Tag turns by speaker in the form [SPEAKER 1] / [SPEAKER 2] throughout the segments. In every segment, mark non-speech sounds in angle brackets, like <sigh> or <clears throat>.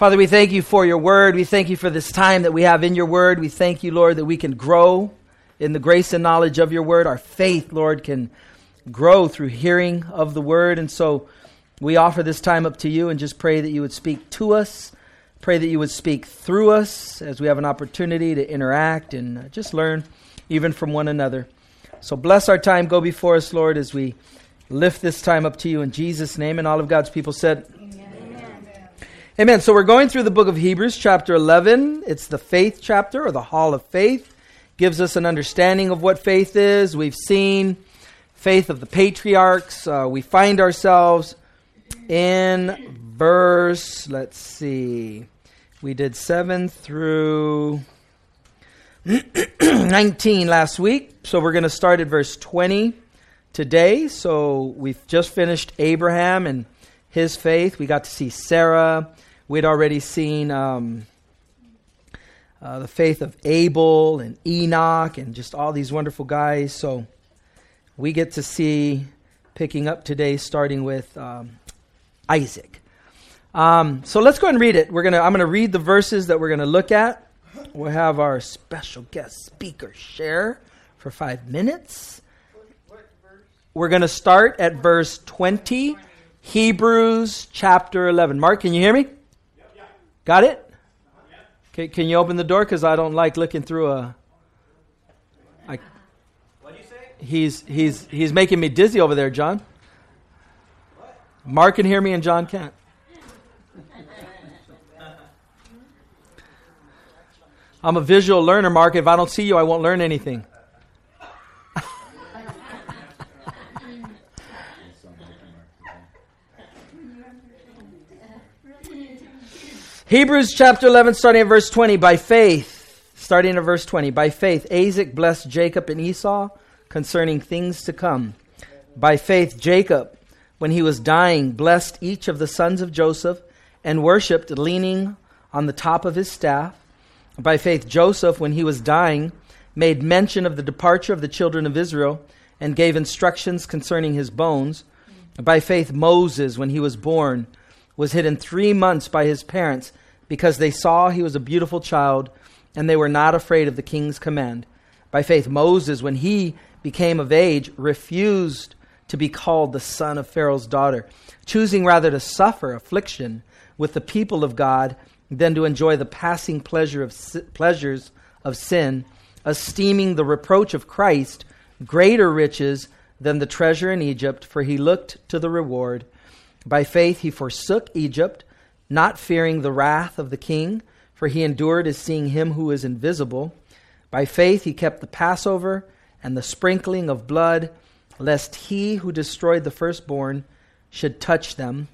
[SPEAKER 1] Father, we thank you for your word. We thank you for this time that we have in your word. We thank you, Lord, that we can grow in the grace and knowledge of your word. Our faith, Lord, can grow through hearing of the word. And so we offer this time up to you and just pray that you would speak to us. Pray that you would speak through us as we have an opportunity to interact and just learn even from one another. So bless our time. Go before us, Lord, as we lift this time up to you in Jesus' name. And all of God's people said, Amen. So we're going through the book of Hebrews, chapter 11. It's the faith chapter or the hall of faith. Gives us an understanding of what faith is. We've seen faith of the patriarchs. Uh, we find ourselves in verse, let's see, we did 7 through <clears throat> 19 last week. So we're going to start at verse 20 today. So we've just finished Abraham and his faith. We got to see Sarah We'd already seen um, uh, the faith of Abel and Enoch and just all these wonderful guys. So we get to see, picking up today, starting with um, Isaac. Um, so let's go ahead and read it. We're gonna. I'm gonna read the verses that we're gonna look at. We'll have our special guest speaker share for five minutes. We're going to start at verse 20, Hebrews chapter 11. Mark, can you hear me? Got it? Can, can you open the door? Because I don't like looking through a. I, what do you say? He's, he's, he's making me dizzy over there, John. What? Mark can hear me and John can't. I'm a visual learner, Mark. If I don't see you, I won't learn anything. Hebrews chapter 11, starting at verse 20. By faith, starting at verse 20. By faith, Isaac blessed Jacob and Esau concerning things to come. By faith, Jacob, when he was dying, blessed each of the sons of Joseph and worshipped, leaning on the top of his staff. By faith, Joseph, when he was dying, made mention of the departure of the children of Israel and gave instructions concerning his bones. By faith, Moses, when he was born, was hidden three months by his parents because they saw he was a beautiful child and they were not afraid of the king's command. By faith, Moses, when he became of age, refused to be called the son of Pharaoh's daughter, choosing rather to suffer affliction with the people of God than to enjoy the passing pleasure of pleasures of sin, esteeming the reproach of Christ greater riches than the treasure in Egypt, for he looked to the reward. By faith he forsook Egypt not fearing the wrath of the king, for he endured as seeing him who is invisible. By faith he kept the Passover and the sprinkling of blood, lest he who destroyed the firstborn should touch them.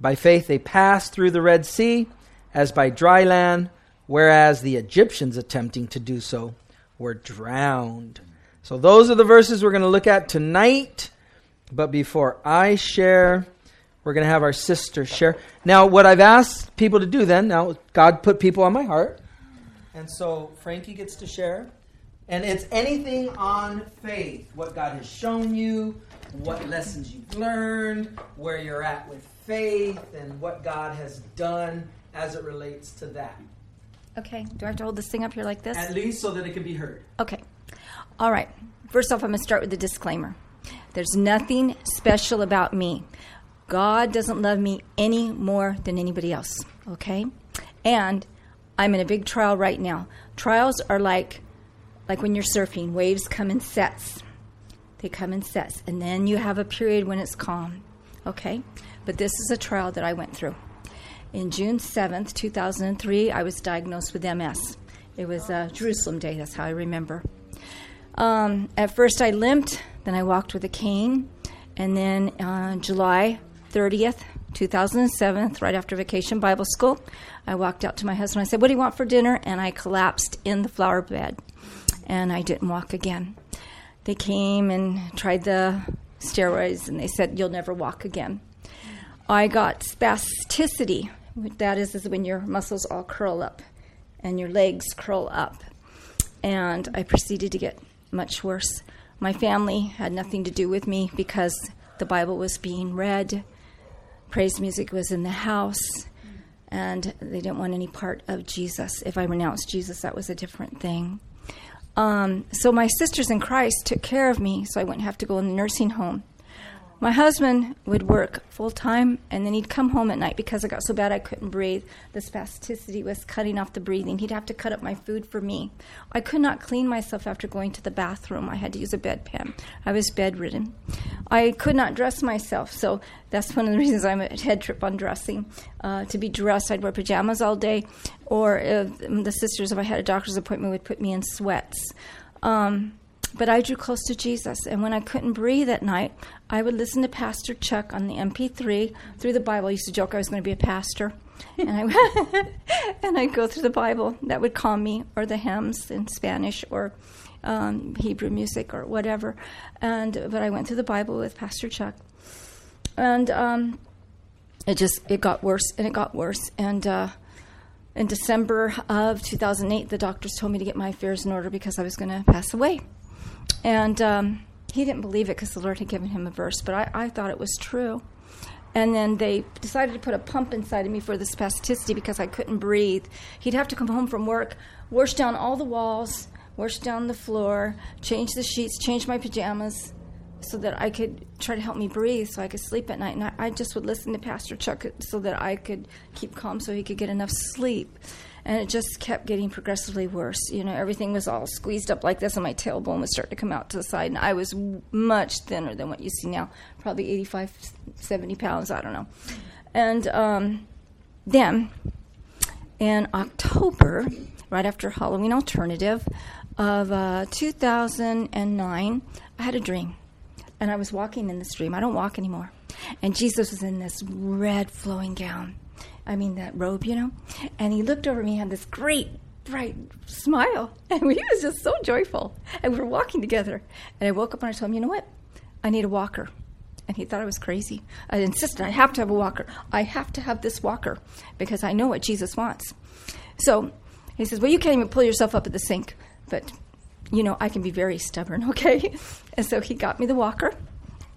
[SPEAKER 1] By faith they passed through the Red Sea as by dry land, whereas the Egyptians attempting to do so were drowned. So those are the verses we're going to look at tonight. But before I share we're going to have our sister share. Now, what I've asked people to do then, now, God put people on my heart. And so Frankie gets to share. And it's anything on faith what God has shown you, what lessons you've learned, where you're at with faith, and what God has done as it relates to that.
[SPEAKER 2] Okay. Do I have to hold this thing up here like this?
[SPEAKER 1] At least so that it can be heard.
[SPEAKER 2] Okay. All right. First off, I'm going to start with the disclaimer. There's nothing special about me. God doesn't love me any more than anybody else, okay? And I'm in a big trial right now. Trials are like like when you're surfing, waves come in sets. They come in sets, and then you have a period when it's calm, okay? But this is a trial that I went through. In June 7th, 2003, I was diagnosed with MS. It was a Jerusalem Day, that's how I remember. Um, at first, I limped, then I walked with a cane, and then uh, July 30th, 2007, right after vacation Bible school. I walked out to my husband. I said, What do you want for dinner? And I collapsed in the flower bed. And I didn't walk again. They came and tried the steroids, and they said, You'll never walk again. I got spasticity. What that is, is when your muscles all curl up and your legs curl up. And I proceeded to get much worse. My family had nothing to do with me because the Bible was being read praise music was in the house. and they didn't want any part of Jesus. If I renounced Jesus, that was a different thing. Um, so my sisters in Christ took care of me, so I wouldn't have to go in the nursing home. My husband would work full time and then he'd come home at night because I got so bad I couldn't breathe. The spasticity was cutting off the breathing. He'd have to cut up my food for me. I could not clean myself after going to the bathroom. I had to use a bedpan. I was bedridden. I could not dress myself, so that's one of the <laughs> reasons I'm a head trip on dressing. Uh, to be dressed, I'd wear pajamas all day, or uh, the sisters, if I had a doctor's appointment, would put me in sweats. Um, but I drew close to Jesus. And when I couldn't breathe at night, I would listen to Pastor Chuck on the MP3 through the Bible. I used to joke I was going to be a pastor. and I <laughs> and I'd go through the Bible. That would calm me, or the hymns in Spanish, or um, Hebrew music, or whatever. And but I went through the Bible with Pastor Chuck, and um, it just it got worse and it got worse. And uh, in December of 2008, the doctors told me to get my affairs in order because I was going to pass away. And um, he didn't believe it because the Lord had given him a verse, but I, I thought it was true. And then they decided to put a pump inside of me for the spasticity because I couldn't breathe. He'd have to come home from work, wash down all the walls, wash down the floor, change the sheets, change my pajamas so that I could try to help me breathe so I could sleep at night. And I, I just would listen to Pastor Chuck so that I could keep calm so he could get enough sleep and it just kept getting progressively worse. You know, everything was all squeezed up like this, and my tailbone was starting to come out to the side, and I was much thinner than what you see now, probably 85, 70 pounds, I don't know. And um, then in October, right after Halloween Alternative of uh, 2009, I had a dream, and I was walking in this dream. I don't walk anymore, and Jesus was in this red flowing gown I mean, that robe, you know? And he looked over me and had this great, bright smile. <laughs> And he was just so joyful. And we were walking together. And I woke up and I told him, you know what? I need a walker. And he thought I was crazy. I insisted, I have to have a walker. I have to have this walker because I know what Jesus wants. So he says, well, you can't even pull yourself up at the sink. But, you know, I can be very stubborn, <laughs> okay? And so he got me the walker.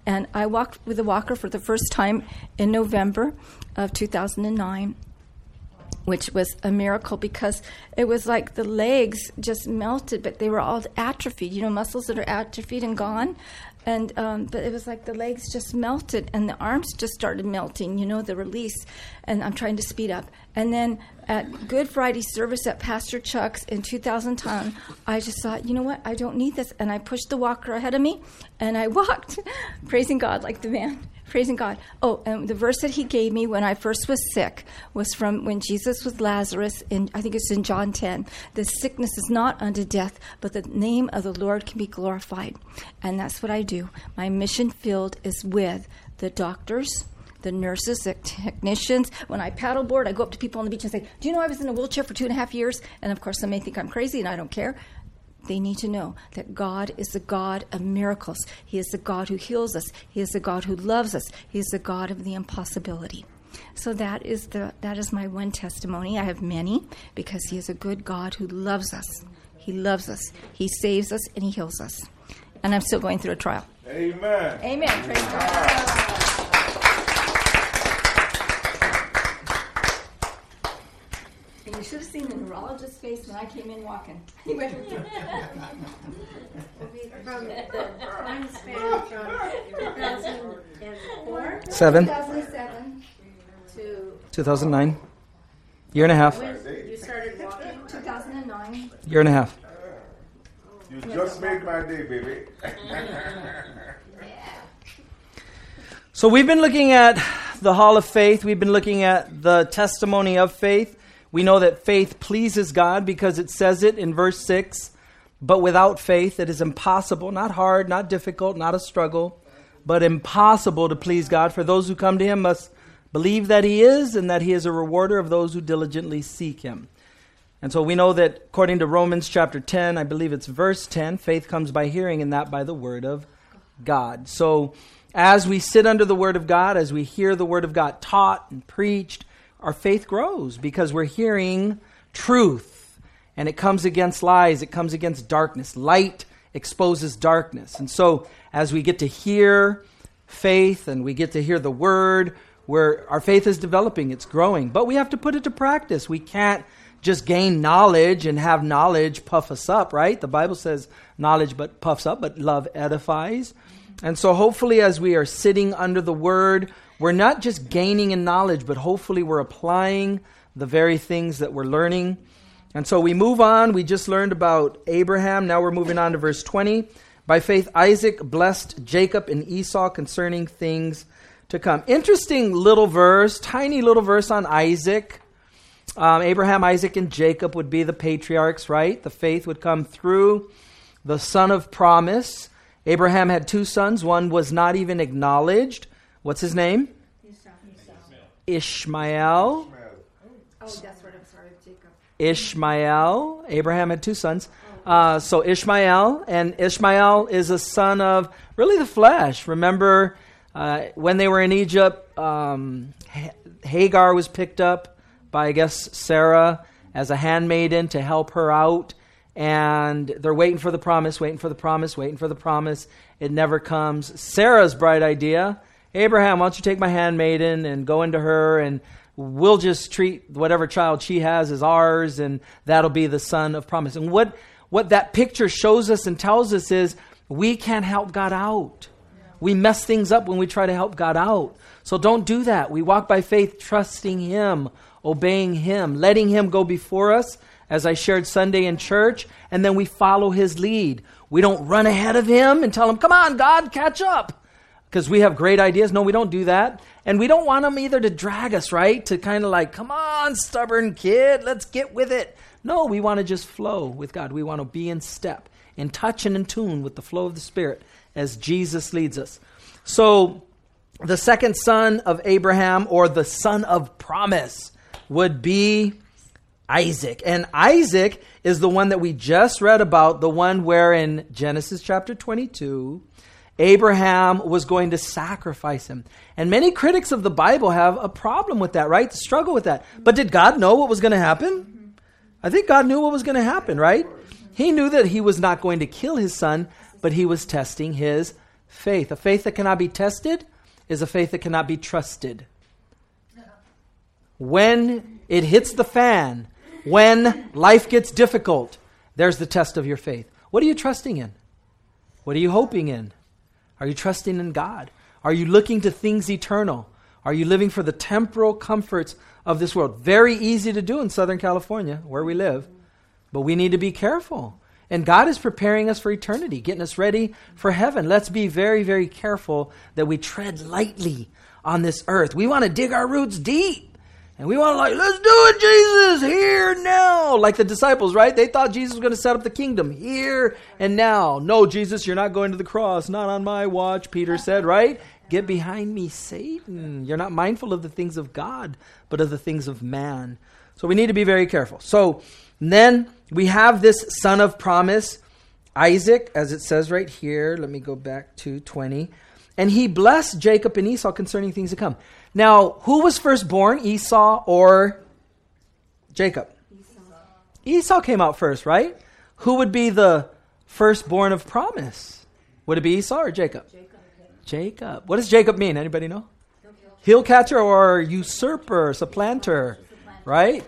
[SPEAKER 2] And I walked with a walker for the first time in November of 2009, which was a miracle because it was like the legs just melted, but they were all atrophied. You know, muscles that are atrophied and gone and um, but it was like the legs just melted and the arms just started melting you know the release. And i'm trying to speed up. And then at good friday service at pastor chuck's in 2010 i just thought you know what? I don't need this. And i pushed the walker ahead of me and i <laughs> walked. Praising god like the man praising God. Oh, and the verse that he gave me when I first was sick was from when Jesus was Lazarus in I think it's in John 10. The sickness is not unto death, but the name of the Lord can be glorified. And that's what I do. My mission field is with the doctors, the nurses, the technicians. When I paddleboard, I go up to people on the beach and say, Do you know I was in a wheelchair for two and a half years? And of course, some may think I'm crazy, and I don't care they need to know that God is the God of miracles. He is the God who heals us. He is the God who loves us. He is the God of the impossibility. So that is the that is my one testimony. I have many because he is a good God who loves us. He loves us. He saves us and he heals us. And I'm still going through a trial.
[SPEAKER 3] Amen.
[SPEAKER 2] Amen. Praise God. You should have seen the neurologist's face when I came in walking. He went
[SPEAKER 4] from the time span from 2004
[SPEAKER 1] Seven,
[SPEAKER 2] 2007
[SPEAKER 4] to
[SPEAKER 1] 2009. Year and a half.
[SPEAKER 4] when you started walking.
[SPEAKER 2] 2009.
[SPEAKER 1] Year and a half.
[SPEAKER 3] You just made my day, baby.
[SPEAKER 1] So we've been looking at the Hall of Faith. We've been looking at the testimony of faith. We know that faith pleases God because it says it in verse 6. But without faith, it is impossible, not hard, not difficult, not a struggle, but impossible to please God. For those who come to Him must believe that He is and that He is a rewarder of those who diligently seek Him. And so we know that according to Romans chapter 10, I believe it's verse 10, faith comes by hearing and that by the word of God. So as we sit under the word of God, as we hear the word of God taught and preached, our faith grows because we're hearing truth and it comes against lies, it comes against darkness. Light exposes darkness. And so as we get to hear faith and we get to hear the word, Where our faith is developing, it's growing, but we have to put it to practice. We can't just gain knowledge and have knowledge puff us up, right? The Bible says knowledge but puffs up, but love edifies. And so hopefully as we are sitting under the word, we're not just gaining in knowledge, but hopefully we're applying the very things that we're learning. And so we move on. We just learned about Abraham. Now we're moving on to verse 20. By faith, Isaac blessed Jacob and Esau concerning things to come. Interesting little verse, tiny little verse on Isaac. Um, Abraham, Isaac, and Jacob would be the patriarchs, right? The faith would come through the son of promise. Abraham had two sons. One was not even acknowledged. What's his name? Ishmael. Ishmael.
[SPEAKER 4] Oh, that's what I'm sorry, Jacob.
[SPEAKER 1] Ishmael. Abraham had two sons. Uh, so Ishmael, and Ishmael is a son of really the flesh. Remember uh, when they were in Egypt, um, Hagar was picked up by, I guess, Sarah as a handmaiden to help her out. And they're waiting for the promise, waiting for the promise, waiting for the promise. It never comes. Sarah's bright idea Abraham, why don't you take my handmaiden and go into her, and we'll just treat whatever child she has as ours, and that'll be the son of promise. And what, what that picture shows us and tells us is we can't help God out. We mess things up when we try to help God out. So don't do that. We walk by faith, trusting Him, obeying Him, letting Him go before us, as I shared Sunday in church, and then we follow His lead. We don't run ahead of Him and tell Him, Come on, God, catch up because we have great ideas. No, we don't do that. And we don't want them either to drag us, right? To kind of like, come on, stubborn kid, let's get with it. No, we want to just flow with God. We want to be in step, in touch and in tune with the flow of the Spirit as Jesus leads us. So, the second son of Abraham, or the son of promise, would be Isaac. And Isaac is the one that we just read about, the one where in Genesis chapter 22, Abraham was going to sacrifice him. And many critics of the Bible have a problem with that, right? Struggle with that. But did God know what was going to happen? I think God knew what was going to happen, right? He knew that he was not going to kill his son, but he was testing his faith. A faith that cannot be tested is a faith that cannot be trusted. When it hits the fan, when life gets difficult, there's the test of your faith. What are you trusting in? What are you hoping in? Are you trusting in God? Are you looking to things eternal? Are you living for the temporal comforts of this world? Very easy to do in Southern California, where we live, but we need to be careful. And God is preparing us for eternity, getting us ready for heaven. Let's be very, very careful that we tread lightly on this earth. We want to dig our roots deep. And we want to like, let's do it, Jesus, here now. Like the disciples, right? They thought Jesus was going to set up the kingdom here and now. No, Jesus, you're not going to the cross. Not on my watch, Peter said, right? Get behind me, Satan. You're not mindful of the things of God, but of the things of man. So we need to be very careful. So then we have this son of promise, Isaac, as it says right here. Let me go back to 20. And he blessed Jacob and Esau concerning things to come. Now, who was first born, Esau or Jacob? Esau. Esau came out first, right? Who would be the firstborn of promise? Would it be Esau or Jacob? Jacob. Jacob. What does Jacob mean? Anybody know? Heel catcher or usurper, supplanter, right?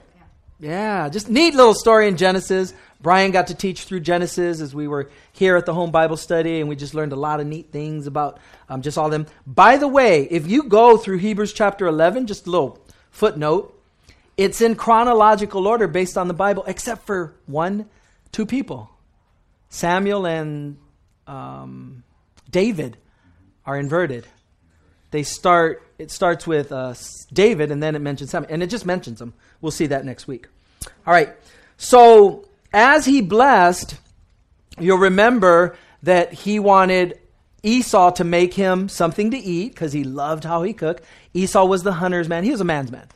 [SPEAKER 1] Yeah, just neat little story in Genesis. Brian got to teach through Genesis as we were here at the home Bible study, and we just learned a lot of neat things about um, just all them. By the way, if you go through Hebrews chapter 11, just a little footnote, it's in chronological order based on the Bible, except for one, two people. Samuel and um, David are inverted. They start, it starts with uh, David, and then it mentions Samuel, and it just mentions them. We'll see that next week. All right. So as he blessed, you'll remember that he wanted Esau to make him something to eat because he loved how he cooked. Esau was the hunter's man, he was a man's man.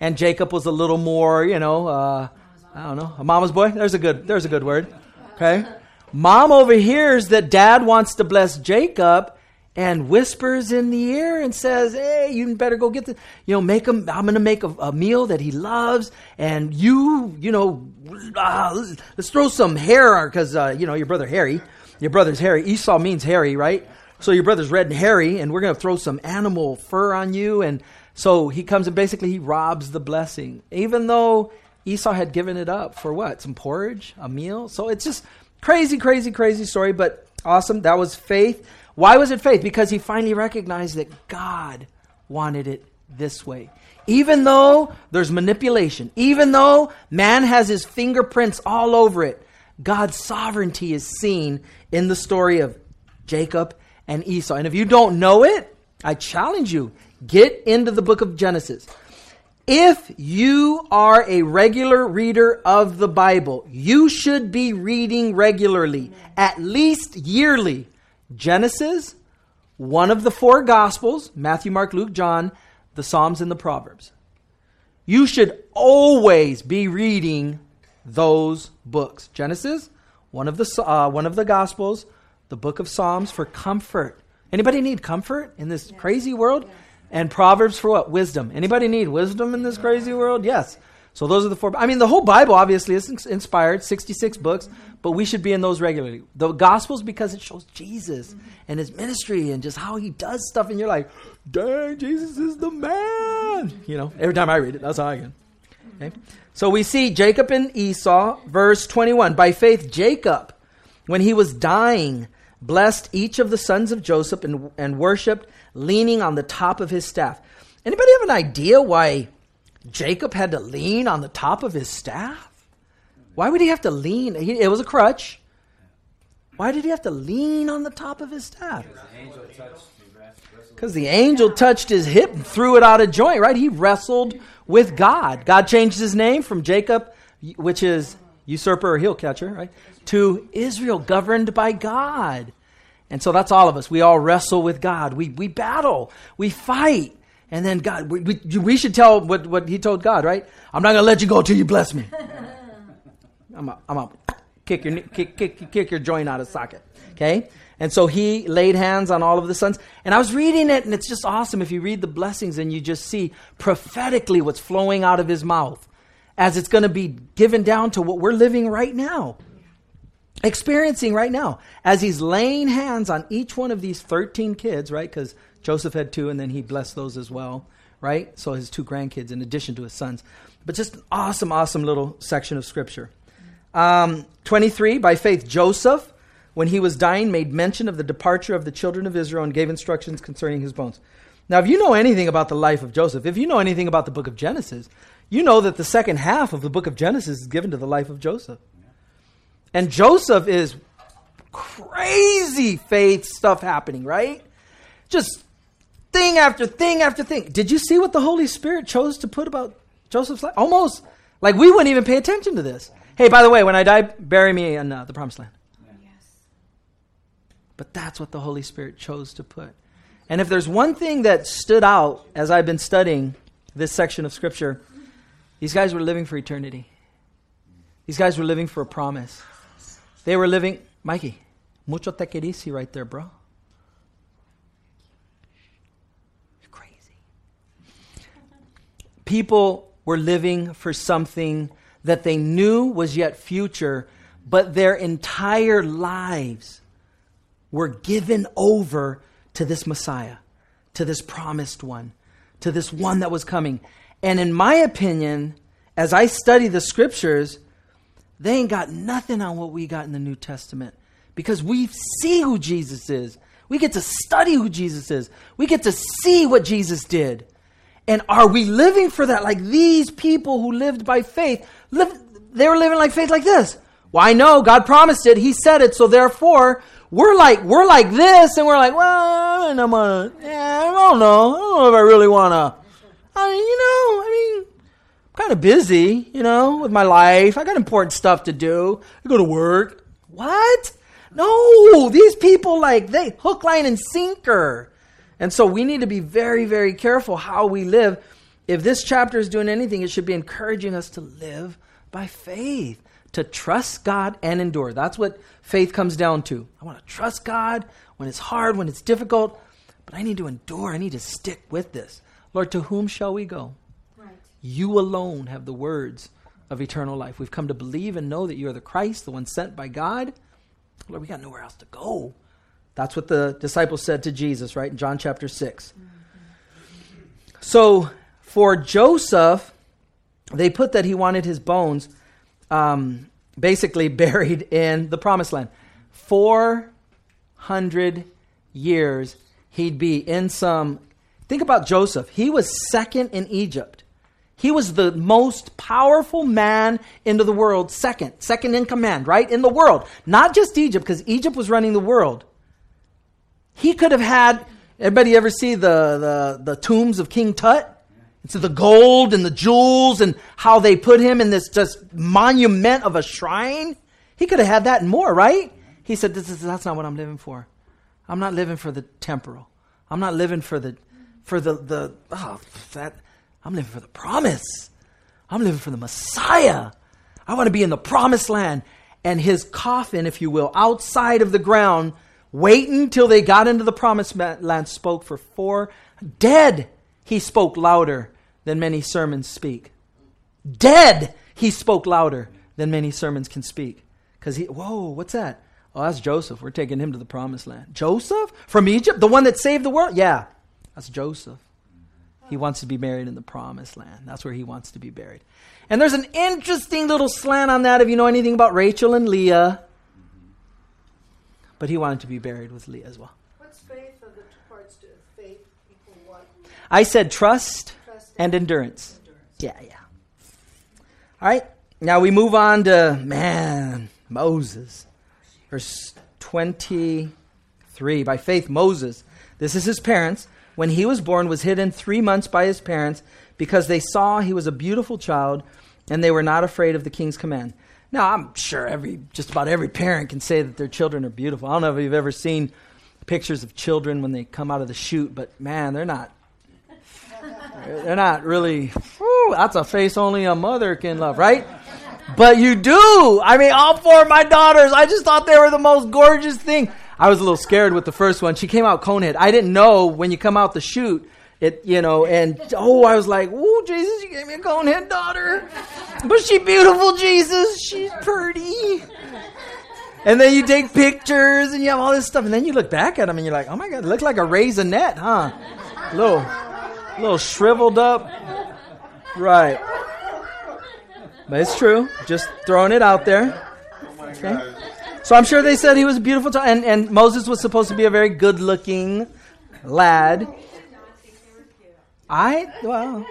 [SPEAKER 1] And Jacob was a little more, you know, uh, I don't know, a mama's boy. There's a good, there's a good word. Okay. Mom overhears that dad wants to bless Jacob and whispers in the ear and says, "Hey, you better go get the, you know, make him. I'm going to make a, a, meal that he loves, and you, you know, uh, let's throw some hair because uh, you know your brother hairy, your brother's hairy. Esau means hairy, right? So your brother's red and hairy, and we're going to throw some animal fur on you and So he comes and basically he robs the blessing, even though Esau had given it up for what? Some porridge, a meal. So it's just crazy, crazy, crazy story, but awesome. That was faith. Why was it faith? Because he finally recognized that God wanted it this way. Even though there's manipulation, even though man has his fingerprints all over it, God's sovereignty is seen in the story of Jacob and Esau. And if you don't know it, I challenge you get into the book of Genesis. If you are a regular reader of the Bible, you should be reading regularly, at least yearly. Genesis, one of the four Gospels Matthew, Mark, Luke, John, the Psalms, and the Proverbs. You should always be reading those books. Genesis, one of the, uh, one of the Gospels, the book of Psalms for comfort. Anybody need comfort in this crazy world? And Proverbs for what? Wisdom. Anybody need wisdom in this crazy world? Yes. So those are the four. I mean, the whole Bible obviously is inspired, 66 books, but we should be in those regularly. The Gospels because it shows Jesus and his ministry and just how he does stuff, and you're like, dang, Jesus is the man. You know, every time I read it, that's how I get. Okay? So we see Jacob and Esau, verse 21. By faith, Jacob, when he was dying, blessed each of the sons of Joseph and, and worshiped leaning on the top of his staff. Anybody have an idea why Jacob had to lean on the top of his staff? Why would he have to lean? He, it was a crutch. Why did he have to lean on the top of his staff? Because the angel touched his hip and threw it out of joint, right? He wrestled with God. God changed his name from Jacob, which is usurper or heel catcher, right, to Israel, governed by God. And so that's all of us. We all wrestle with God. We, we battle. We fight. And then God, we, we, we should tell what, what he told God, right? I'm not going to let you go till you bless me. <laughs> I'm up. I'm. Kick your, kick, kick, kick your joint out of socket. Okay? And so he laid hands on all of the sons. And I was reading it, and it's just awesome if you read the blessings and you just see prophetically what's flowing out of his mouth as it's going to be given down to what we're living right now experiencing right now as he's laying hands on each one of these 13 kids, right? Because Joseph had two and then he blessed those as well, right? So his two grandkids in addition to his sons. But just an awesome, awesome little section of scripture. Um, 23, by faith, Joseph, when he was dying, made mention of the departure of the children of Israel and gave instructions concerning his bones. Now, if you know anything about the life of Joseph, if you know anything about the book of Genesis, you know that the second half of the book of Genesis is given to the life of Joseph. And Joseph is crazy faith stuff happening, right? Just thing after thing after thing. Did you see what the Holy Spirit chose to put about Joseph's life? Almost like we wouldn't even pay attention to this. Hey, by the way, when I die, bury me in uh, the promised land. Yes. But that's what the Holy Spirit chose to put. And if there's one thing that stood out as I've been studying this section of Scripture, these guys were living for eternity. These guys were living for a promise. They were living, Mikey, mucho te querisi right there, bro. You're crazy. People were living for something that they knew was yet future, but their entire lives were given over to this Messiah, to this promised one, to this one that was coming. And in my opinion, as I study the scriptures, they ain't got nothing on what we got in the New Testament because we see who Jesus is. We get to study who Jesus is. We get to see what Jesus did. And are we living for that? Like these people who lived by faith, live, they were living like faith like this. Well, I know God promised it. He said it. So therefore, we're like, we're like this. And we're like, well, I'm gonna, yeah, I don't know. I don't know if I really want to. I mean, you know, I mean, I'm kind of busy, you know, with my life. I got important stuff to do. I go to work. What? No, these people like they hook, line, and sinker. And so we need to be very, very careful how we live. If this chapter is doing anything, it should be encouraging us to live by faith, to trust God and endure. That's what faith comes down to. I want to trust God when it's hard, when it's difficult, but I need to endure. I need to stick with this. Lord, to whom shall we go? You alone have the words of eternal life. We've come to believe and know that you are the Christ, the one sent by God. Lord, we got nowhere else to go. That's what the disciples said to Jesus, right? In John chapter 6. Mm-hmm. So for Joseph, they put that he wanted his bones um, basically <laughs> buried in the promised land. 400 years he'd be in some. Think about Joseph. He was second in Egypt. He was the most powerful man into the world, second, second in command, right? In the world. Not just Egypt, because Egypt was running the world. He could have had, everybody ever see the, the, the tombs of King Tut? It's the gold and the jewels and how they put him in this just monument of a shrine. He could have had that and more, right? He said, this is, that's not what I'm living for. I'm not living for the temporal. I'm not living for the, for the, the, oh, that, I'm living for the promise. I'm living for the Messiah. I want to be in the promised land. And his coffin, if you will, outside of the ground, waiting till they got into the promised land, spoke for four. Dead, he spoke louder than many sermons speak. Dead, he spoke louder than many sermons can speak. Because he, whoa, what's that? Oh, that's Joseph. We're taking him to the promised land. Joseph? From Egypt? The one that saved the world? Yeah, that's Joseph. He wants to be buried in the promised land. That's where he wants to be buried. And there's an interesting little slant on that if you know anything about Rachel and Leah. But he wanted to be buried with Leah as well.
[SPEAKER 4] What's faith of the two parts to faith equal what?
[SPEAKER 1] I said trust,
[SPEAKER 4] Trust
[SPEAKER 1] and endurance. Yeah, yeah. All right. Now we move on to, man, Moses. Verse 23. By faith, Moses, this is his parents, when he was born, was hidden three months by his parents because they saw he was a beautiful child and they were not afraid of the king's command. Now, I'm sure every just about every parent can say that their children are beautiful. I don't know if you've ever seen pictures of children when they come out of the chute, but man, they're not they're not really whew, that's a face only a mother can love, right? But you do. I mean, all four of my daughters, I just thought they were the most gorgeous thing. I was a little scared with the first one. She came out conehead. I didn't know when you come out the chute, it you know, and oh, I was like, "Oh, Jesus, you gave me a conehead daughter." But she beautiful, Jesus. She's pretty. And then you take pictures and you have all this stuff, and then you look back at them and you're like, "Oh my God, it looks like a raisinette, huh? Little, little shriveled up." Right. But it's true. Just throwing it out there. Okay. So I'm sure they said he was a beautiful and, and Moses was supposed to be a very good looking lad. I, well.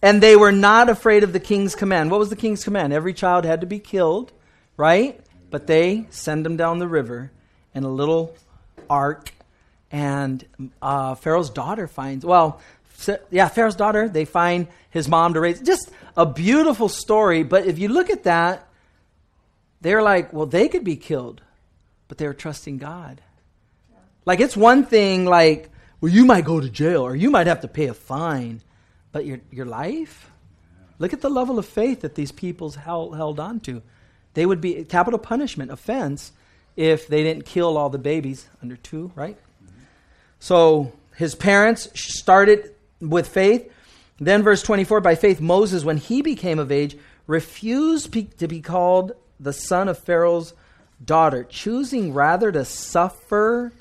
[SPEAKER 1] And they were not afraid of the king's command. What was the king's command? Every child had to be killed, right? But they send them down the river in a little ark, and uh, Pharaoh's daughter finds, well, yeah, Pharaoh's daughter, they find his mom to raise. Just a beautiful story, but if you look at that, they're like, well, they could be killed, but they were trusting God. Like, it's one thing, like, well, you might go to jail or you might have to pay a fine, but your, your life? Look at the level of faith that these peoples held, held on to. They would be capital punishment, offense, if they didn't kill all the babies under two, right? So his parents started with faith. Then, verse 24 by faith, Moses, when he became of age, refused to be called the son of Pharaoh's daughter, choosing rather to suffer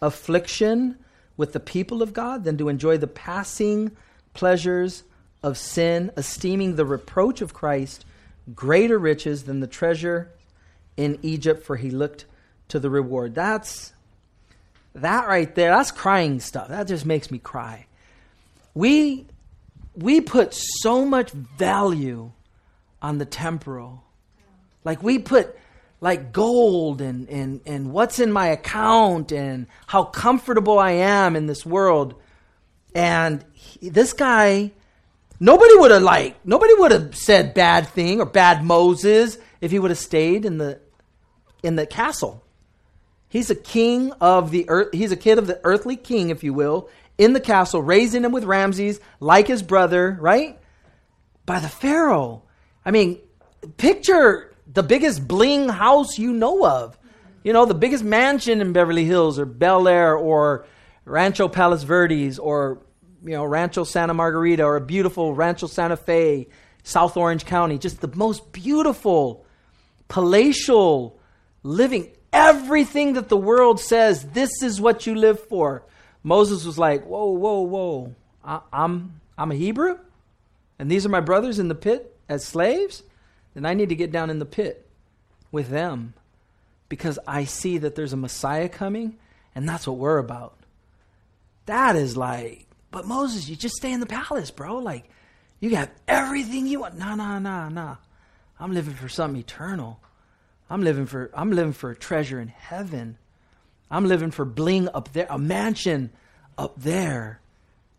[SPEAKER 1] affliction with the people of God than to enjoy the passing pleasures of sin, esteeming the reproach of Christ greater riches than the treasure in Egypt, for he looked to the reward. That's that right there, that's crying stuff. That just makes me cry. We we put so much value on the temporal like we put like gold and, and, and what's in my account and how comfortable I am in this world. And he, this guy, nobody would have like, nobody would have said bad thing or bad Moses if he would have stayed in the, in the castle. He's a king of the earth. He's a kid of the earthly king, if you will, in the castle, raising him with Ramses, like his brother, right? By the Pharaoh. I mean, picture the biggest bling house you know of. You know, the biggest mansion in Beverly Hills or Bel Air or Rancho Palos Verdes or, you know, Rancho Santa Margarita or a beautiful Rancho Santa Fe, South Orange County. Just the most beautiful, palatial living. Everything that the world says, this is what you live for. Moses was like, whoa, whoa, whoa. I, I'm I'm a Hebrew, and these are my brothers in the pit as slaves, then I need to get down in the pit with them because I see that there's a Messiah coming, and that's what we're about. That is like, but Moses, you just stay in the palace, bro. Like, you got everything you want. Nah, nah, nah, nah. I'm living for something eternal. I'm living for I'm living for a treasure in heaven. I'm living for bling up there, a mansion up there.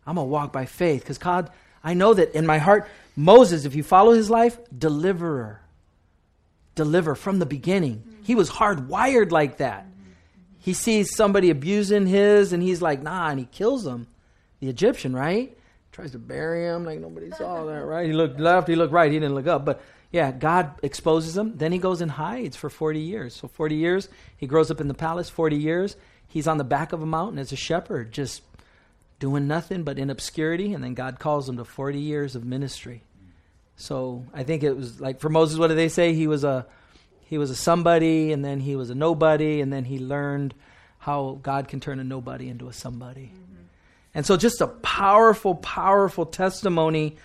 [SPEAKER 1] I'm gonna walk by faith because God, I know that in my heart, Moses, if you follow his life, deliverer, deliver from the beginning. He was hardwired like that. He sees somebody abusing his, and he's like, nah, and he kills them. The Egyptian, right? Tries to bury him like nobody saw that, right? He looked left, he looked right, he didn't look up. But yeah, God exposes him. Then he goes and hides for 40 years. So 40 years, he grows up in the palace. 40 years, he's on the back of a mountain as a shepherd, just doing nothing but in obscurity. And then God calls him to 40 years of ministry. So I think it was like for Moses, what did they say? He was a he was a somebody, and then he was a nobody, and then he learned how God can turn a nobody into a somebody. Mm-hmm. And so, just a powerful, powerful testimony.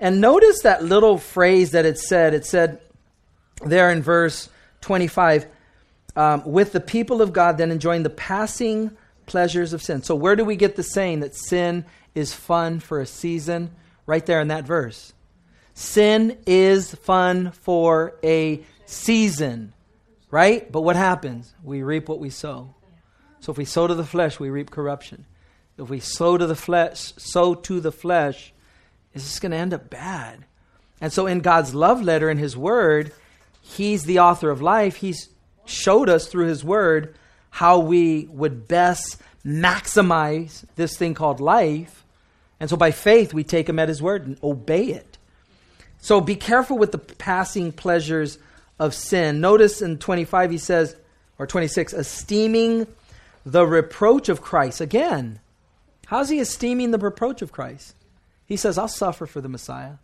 [SPEAKER 1] And notice that little phrase that it said. It said there in verse 25, um, with the people of God then enjoying the passing pleasures of sin. So, where do we get the saying that sin is fun for a season? Right there in that verse. Sin is fun for a season, right? But what happens? We reap what we sow. So if we sow to the flesh, we reap corruption. If we sow to the flesh, sow to the flesh, is just going to end up bad. And so in God's love letter, in His Word, He's the author of life. He's showed us through His Word how we would best maximize this thing called life. And so by faith, we take Him at His Word and obey it. So be careful with the passing pleasures of sin. Notice in 25 he says, or 26, esteeming the reproach of Christ. Again, how's he esteeming the reproach of Christ? He says, I'll suffer for the Messiah.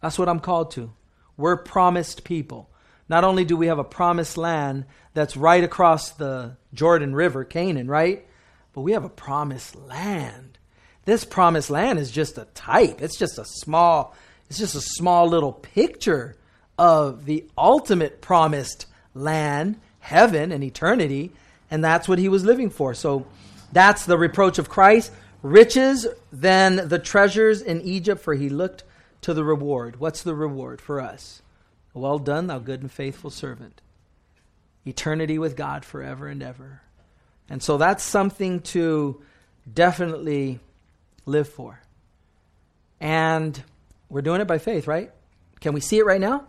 [SPEAKER 1] That's what I'm called to. We're promised people. Not only do we have a promised land that's right across the Jordan River, Canaan, right? But we have a promised land. This promised land is just a type. It's just a small, it's just a small little picture of the ultimate promised land, heaven and eternity, and that's what he was living for. So that's the reproach of Christ. Riches than the treasures in Egypt, for he looked to the reward. What's the reward for us? Well done, thou good and faithful servant. Eternity with God forever and ever. And so that's something to definitely live for. And we're doing it by faith, right? Can we see it right now?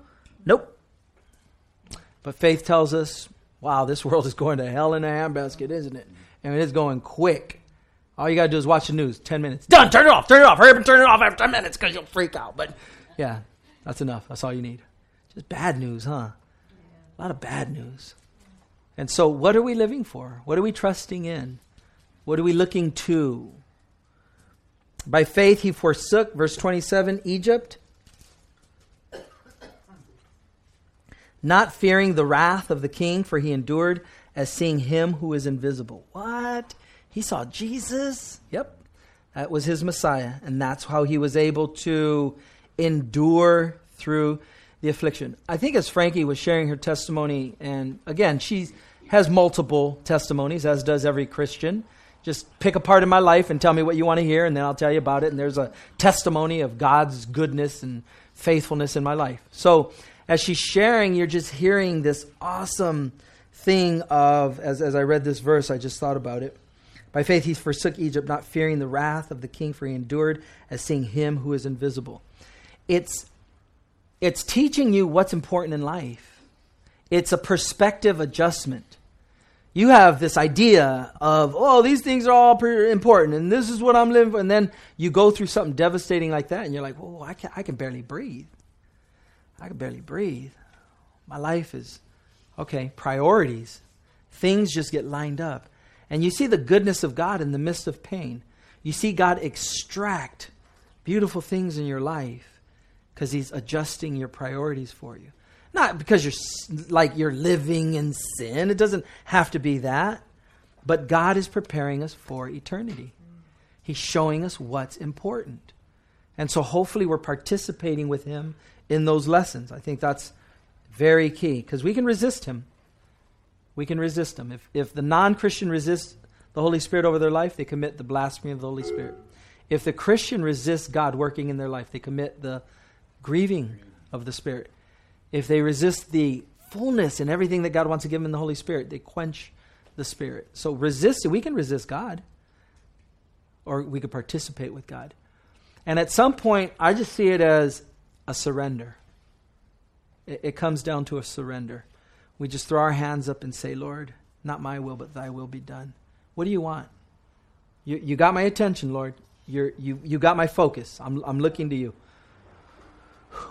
[SPEAKER 1] Nope. But faith tells us, wow, this world is going to hell in a handbasket, isn't it? And it's going quick. All you got to do is watch the news. 10 minutes. Done. Turn it off. Turn it off. Hurry up and turn it off after 10 minutes because you'll freak out. But yeah, that's enough. That's all you need. Just bad news, huh? A lot of bad news. And so, what are we living for? What are we trusting in? What are we looking to? By faith, he forsook, verse 27, Egypt not fearing the wrath of the king, for he endured as seeing him who is invisible. What? He saw Jesus? Yep. That was his Messiah. And that's how he was able to endure through the affliction. I think as Frankie was sharing her testimony, and again, she has multiple testimonies, as does every Christian. Just pick a part of my life and tell me what you want to hear, and then I'll tell you about it. And there's a testimony of God's goodness and faithfulness in my life. So, as she's sharing, you're just hearing this awesome thing of, as, as I read this verse, I just thought about it. By faith he forsook Egypt, not fearing the wrath of the king, for he endured as seeing him who is invisible. It's, it's teaching you what's important in life, it's a perspective adjustment. You have this idea of, oh, these things are all important, and this is what I'm living for. And then you go through something devastating like that, and you're like, whoa, I can, I can barely breathe. I can barely breathe. My life is, okay, priorities. Things just get lined up. And you see the goodness of God in the midst of pain. You see God extract beautiful things in your life because He's adjusting your priorities for you. Not because you're like you're living in sin. It doesn't have to be that. But God is preparing us for eternity. He's showing us what's important. And so hopefully we're participating with him in those lessons. I think that's very key because we can resist him. We can resist him. If, if the non Christian resists the Holy Spirit over their life, they commit the blasphemy of the Holy Spirit. If the Christian resists God working in their life, they commit the grieving of the Spirit. If they resist the fullness and everything that God wants to give them in the Holy Spirit, they quench the Spirit. So resist. We can resist God, or we could participate with God. And at some point, I just see it as a surrender. It, it comes down to a surrender. We just throw our hands up and say, Lord, not my will, but thy will be done. What do you want? You, you got my attention, Lord. You're, you, you got my focus. I'm, I'm looking to you.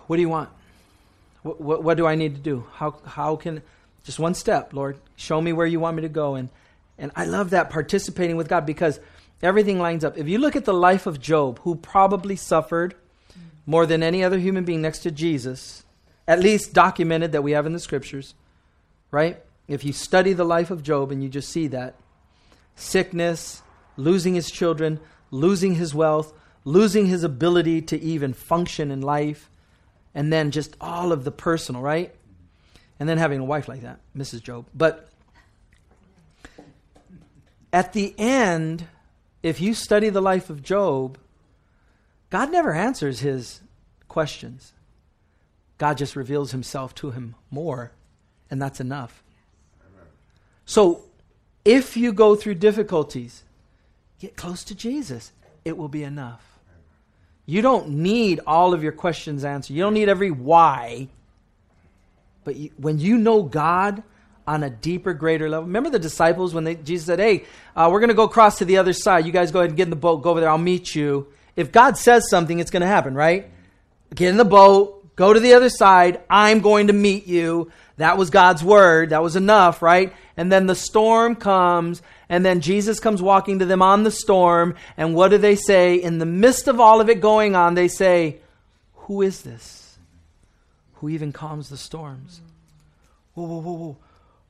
[SPEAKER 1] What do you want? What, what, what do I need to do? How, how can, just one step, Lord. Show me where you want me to go. And, and I love that participating with God because everything lines up. If you look at the life of Job, who probably suffered more than any other human being next to Jesus, at least documented that we have in the scriptures, right? If you study the life of Job and you just see that sickness, losing his children, losing his wealth, losing his ability to even function in life, and then just all of the personal, right? And then having a wife like that, Mrs. Job. But at the end, if you study the life of Job, God never answers his questions. God just reveals himself to him more, and that's enough. So, if you go through difficulties, get close to Jesus. It will be enough. You don't need all of your questions answered. You don't need every why. But you, when you know God on a deeper, greater level, remember the disciples when they, Jesus said, "Hey, uh, we're going to go across to the other side. You guys go ahead and get in the boat. Go over there. I'll meet you." If God says something, it's going to happen, right? Get in the boat. Go to the other side. I'm going to meet you. That was God's word. That was enough, right? And then the storm comes, and then Jesus comes walking to them on the storm. And what do they say? In the midst of all of it going on, they say, Who is this? Who even calms the storms? Whoa, whoa, whoa, whoa.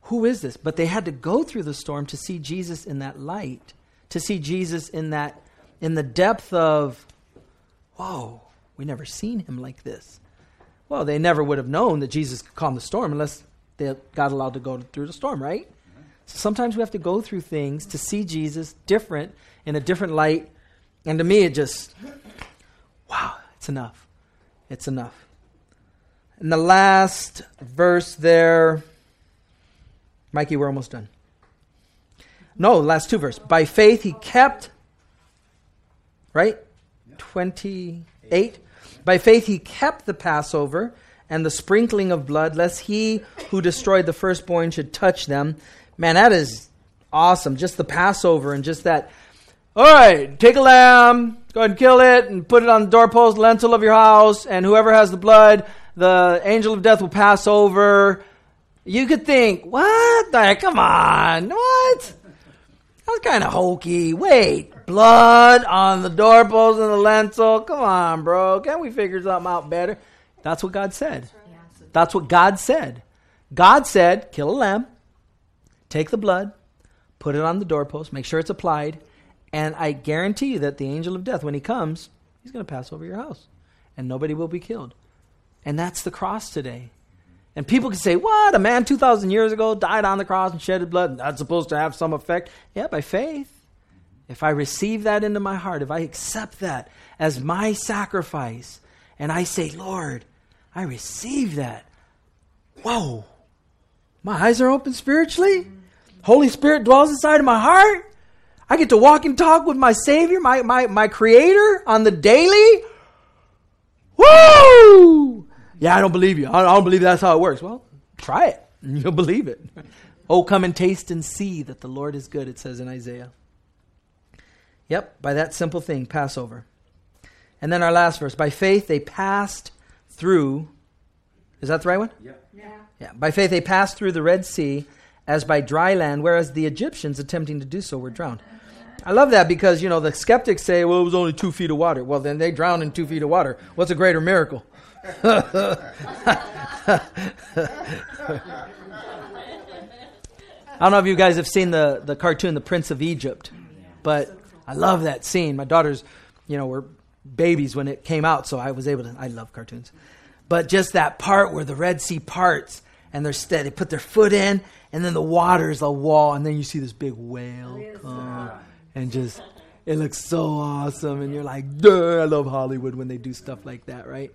[SPEAKER 1] Who is this? But they had to go through the storm to see Jesus in that light, to see Jesus in that, in the depth of, whoa, we never seen him like this. Well, they never would have known that Jesus could calm the storm unless they got allowed to go through the storm, right? So sometimes we have to go through things to see Jesus different in a different light. And to me, it just, wow, it's enough. It's enough. In the last verse there, Mikey, we're almost done. No, last two verse. By faith he kept, right? 28. By faith he kept the Passover and the sprinkling of blood, lest he who destroyed the firstborn should touch them. Man, that is awesome. Just the Passover and just that. All right, take a lamb, go ahead and kill it, and put it on the doorpost, lintel of your house, and whoever has the blood, the angel of death will pass over. You could think, what the come on, what? That's kind of hokey. Wait, blood on the doorpost and the lintel? Come on, bro. Can't we figure something out better? That's what God said. That's what God said. God said, kill a lamb, take the blood, put it on the doorpost, make sure it's applied, and I guarantee you that the angel of death, when he comes, he's going to pass over your house, and nobody will be killed. And that's the cross today. And people can say, What? A man 2,000 years ago died on the cross and shedded blood. That's supposed to have some effect. Yeah, by faith. If I receive that into my heart, if I accept that as my sacrifice, and I say, Lord, I receive that. Whoa. My eyes are open spiritually. Holy Spirit dwells inside of my heart. I get to walk and talk with my Savior, my, my, my Creator on the daily. Woo! Yeah, I don't believe you. I don't believe that's how it works. Well, try it, and <laughs> you'll believe it. oh, come and taste and see that the Lord is good, it says in Isaiah. Yep, by that simple thing, Passover. And then our last verse. By faith they passed through. Is that the right one?
[SPEAKER 3] Yeah.
[SPEAKER 4] Yeah.
[SPEAKER 1] Yeah. By faith they passed through the Red Sea as by dry land, whereas the Egyptians attempting to do so were drowned. I love that because, you know, the skeptics say, well, it was only two feet of water. Well, then they drowned in two feet of water. What's a greater miracle? <laughs> I don't know if you guys have seen the, the cartoon, The Prince of Egypt, but I love that scene. My daughters, you know, were babies when it came out, so I was able to. I love cartoons, but just that part where the Red Sea parts and they're steady, they put their foot in, and then the water is a wall, and then you see this big whale come, and just it looks so awesome, and you're like, Duh, I love Hollywood when they do stuff like that, right?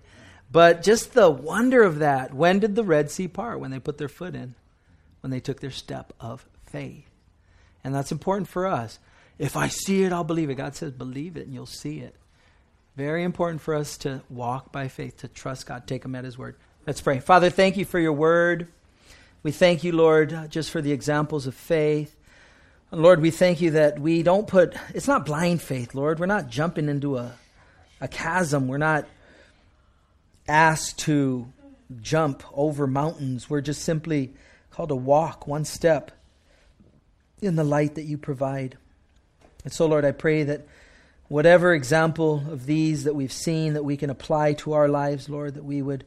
[SPEAKER 1] But just the wonder of that. When did the Red Sea part? When they put their foot in, when they took their step of faith. And that's important for us. If I see it, I'll believe it. God says, believe it and you'll see it. Very important for us to walk by faith, to trust God, take Him at His word. Let's pray. Father, thank you for your word. We thank you, Lord, just for the examples of faith. And Lord, we thank you that we don't put, it's not blind faith, Lord. We're not jumping into a, a chasm. We're not asked to jump over mountains. We're just simply called to walk one step in the light that you provide. And so, Lord, I pray that whatever example of these that we've seen that we can apply to our lives, Lord, that we would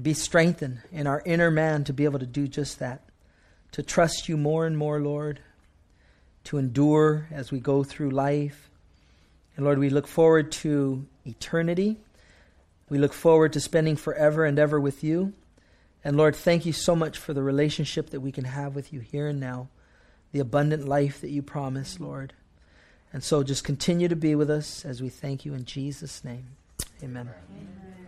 [SPEAKER 1] be strengthened in our inner man to be able to do just that, to trust you more and more, Lord, to endure as we go through life. And Lord, we look forward to eternity. We look forward to spending forever and ever with you. And Lord, thank you so much for the relationship that we can have with you here and now, the abundant life that you promise, Lord. And so just continue to be with us as we thank you in Jesus' name. Amen. Amen.